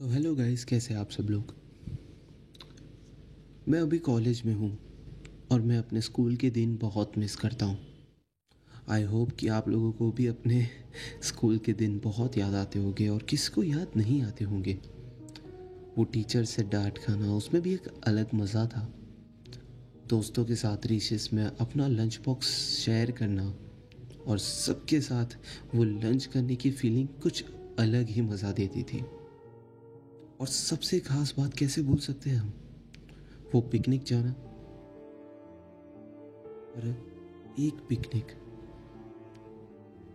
तो hello guys, कैसे आप सब लोग? मैं अभी कॉलेज में हूँ और मैं अपने स्कूल के दिन बहुत मिस करता हूँ। आई होप कि आप लोगों को भी अपने स्कूल के दिन बहुत याद आते होंगे और किसको याद नहीं आते होंगे। वो टीचर से डांट खाना, उसमें भी एक अलग मज़ा था। दोस्तों के साथ रिसेस में अपना लंच बॉक्स शेयर करना और सबके साथ वो लंच करने की फीलिंग कुछ अलग ही मज़ा देती थी। और सबसे खास बात कैसे भूल सकते हैं हम? वो पिकनिक जाना। और एक पिकनिक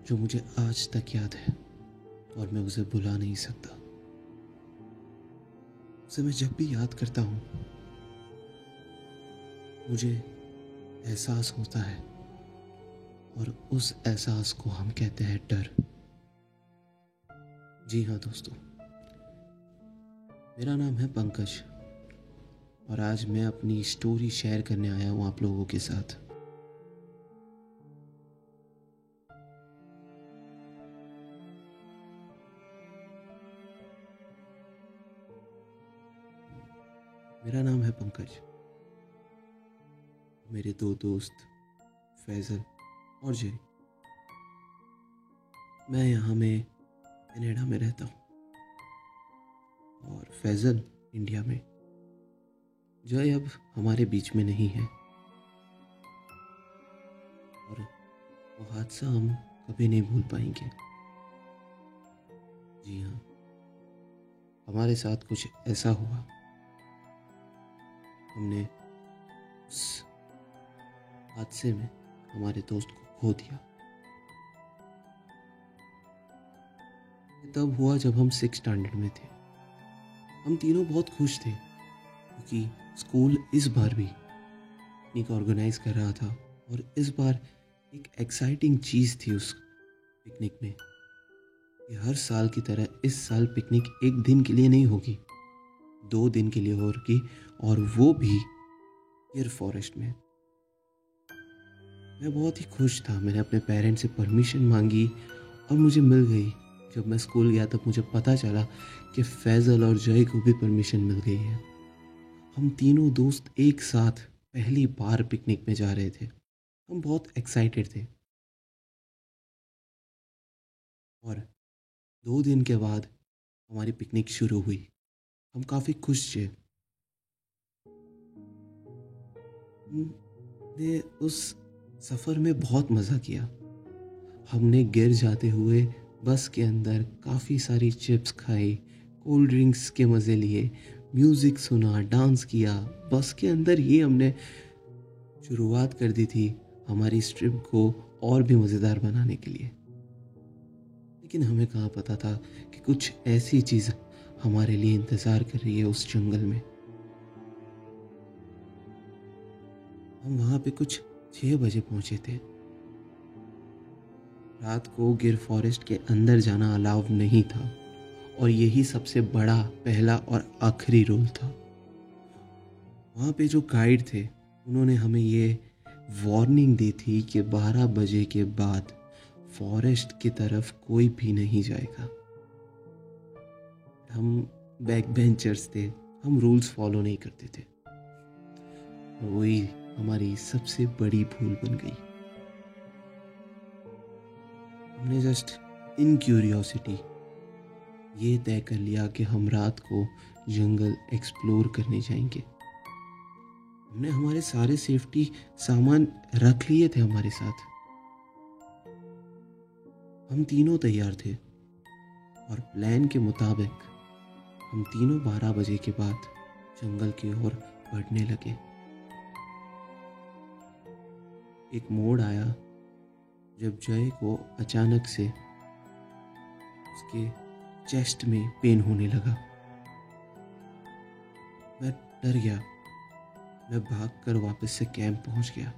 जो मुझे आज तक याद है और मैं उसे भुला नहीं सकता। उसे मैं जब भी याद करता हूँ, मुझे एहसास होता है और उस एहसास को हम कहते हैं डर। जी हाँ दोस्तों। मेरा नाम है पंकज और आज मैं अपनी स्टोरी शेयर करने आया हूँ आप लोगों के साथ। मेरा नाम है पंकज। मेरे दो दोस्त, फैज़ल और जय मैं यहाँ में, कनाडा में रहता हूँ। और फैज़ल इंडिया में जय अब हमारे बीच में नहीं है। और वो हादसा हम कभी नहीं भूल पाएँगे। जी हाँ हमारे साथ कुछ ऐसा हुआ। हमने उस हादसे में हमारे दोस्त को खो दिया। तब हुआ जब हम सिक्स स्टैंडर्ड में थे। हम तीनों बहुत खुश थे, क्योंकि स्कूल इस बार भी पिकनिक ऑर्गेनाइज कर रहा था और इस बार एक एक्साइटिंग चीज़ थी उस पिकनिक में कि हर साल की तरह इस साल पिकनिक एक दिन के लिए नहीं होगी, दो दिन के लिए होगी और वो भी गिर फॉरेस्ट में। मैं बहुत ही खुश था, मैंने अपने पेरेंट्स से परमिशन मांगी और मुझे मिल गई। जब मैं स्कूल गया तब मुझे पता चला कि फैज़ल और जय को भी परमिशन मिल गई है। हम तीनों दोस्त एक साथ पहली बार पिकनिक में जा रहे थे। हम बहुत एक्साइटेड थे। और दो दिन के बाद हमारी पिकनिक शुरू हुई। हम काफ़ी खुश थे। हमने उस सफ़र में बहुत मज़ा किया। हमने गिर जाते हुए बस के अंदर काफ़ी सारी चिप्स खाई कोल्ड ड्रिंक्स के मज़े लिए म्यूज़िक सुना डांस किया। बस के अंदर ही हमने शुरुआत कर दी थी हमारी स्ट्रिप को और भी मज़ेदार बनाने के लिए। लेकिन हमें कहाँ पता था कि कुछ ऐसी चीज़ हमारे लिए इंतज़ार कर रही है उस जंगल में। हम वहाँ पे कुछ छः बजे पहुँचे थे। रात को गिर फॉरेस्ट के अंदर जाना अलाव नहीं था, और यही सबसे बड़ा, पहला और आखिरी रोल था। वहाँ पे जो गाइड थे, उन्होंने हमें ये वार्निंग दी थी कि 12 बजे के बाद फॉरेस्ट की तरफ़ कोई भी नहीं जाएगा। हम बैक बेंचर्स थे, हम रूल्स फॉलो नहीं करते थे। वही हमारी सबसे बड़ी भूल बन गई। हमने जस्ट इन क्यूरियोसिटी ये तय कर लिया कि हम रात को जंगल एक्सप्लोर करने जाएँगे। हमने हमारे सारे सेफ्टी सामान रख लिए थे हमारे साथ। हम तीनों तैयार थे और प्लान के मुताबिक हम तीनों बारह बजे के बाद जंगल की ओर बढ़ने लगे। एक मोड़ आया जब जय को अचानक से उसके चेस्ट में पेन होने लगा। मैं डर गया। मैं भागकर वापस से कैंप पहुँच गया।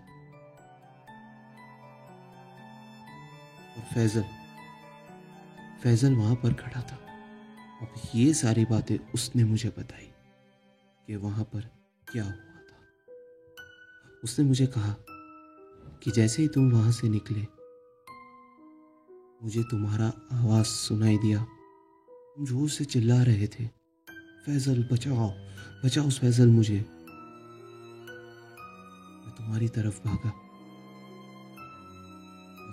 और फैजल फैजल वहाँ पर खड़ा था। अब ये सारी बातें उसने मुझे बताई कि वहाँ पर क्या हुआ था। उसने मुझे कहा कि जैसे ही तुम वहाँ से निकले मुझे तुम्हारा आवाज़ सुनाई दिया। तुम ज़ोर से चिल्ला रहे थे। फैजल, बचाओ बचाओ फैजल मुझे। मैं तुम्हारी तरफ़ भागा।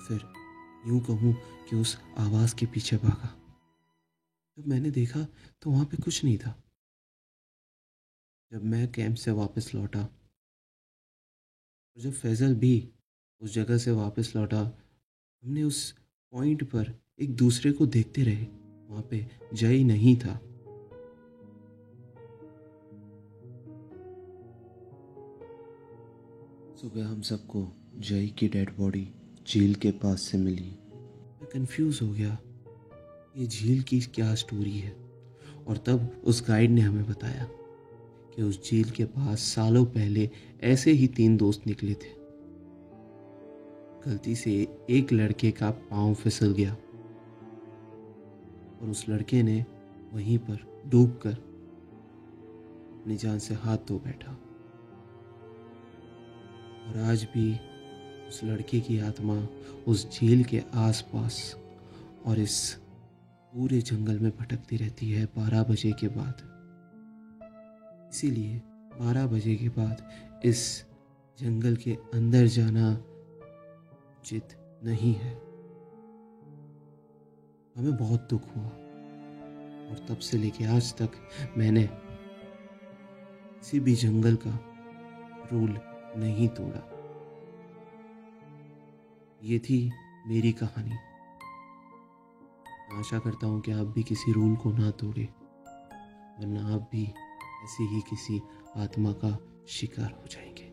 फिर यूँ कहूँ कि उस आवाज़ के पीछे भागा। जब मैंने देखा तो वहाँ पे कुछ नहीं था। जब मैं कैंप से वापस लौटा, और जब फैज़ल भी उस जगह से वापस लौटा, हमने उस पॉइंट पर एक दूसरे को देखते रहे। वहाँ पे जय नहीं था। सुबह हम सबको जय की डेड बॉडी झील के पास से मिली। मैं कंफ्यूज हो गया ये झील की क्या स्टोरी है। और तब उस गाइड ने हमें बताया कि उस झील के पास सालों पहले ऐसे ही तीन दोस्त निकले थे। गलती से एक लड़के का पाँव फिसल गया। और उस लड़के ने वहीं पर डूब कर अपनी जान से हाथ धो बैठा। और आज भी उस लड़के की आत्मा उस झील के आसपास और इस पूरे जंगल में भटकती रहती है बारह बजे के बाद। इसीलिए बारह बजे के बाद इस जंगल के अंदर जाना उचित नहीं है। हमें बहुत दुख हुआ और तब से लेके आज तक मैंने किसी भी जंगल का रूल नहीं तोड़ा। ये थी मेरी कहानी। आशा करता हूँ कि आप भी किसी रूल को ना तोड़े, वरना आप भी ऐसे ही किसी आत्मा का शिकार हो जाएँगे।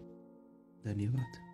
धन्यवाद।